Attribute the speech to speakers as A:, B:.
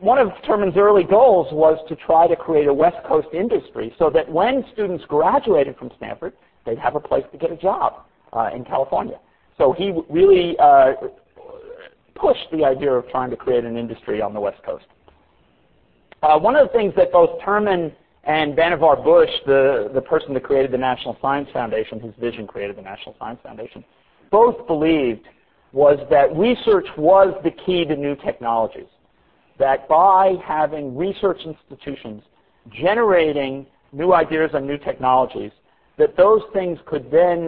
A: one of Terman's early goals was to try to create a West Coast industry so that when students graduated from Stanford, they'd have a place to get a job uh, in California. So he really uh, pushed the idea of trying to create an industry on the West Coast. Uh, one of the things that both Terman and Vannevar Bush, the, the person that created the National Science Foundation, whose vision created the National Science Foundation, both believed was that research was the key to new technologies. That by having research institutions generating new ideas and new technologies, that those things could then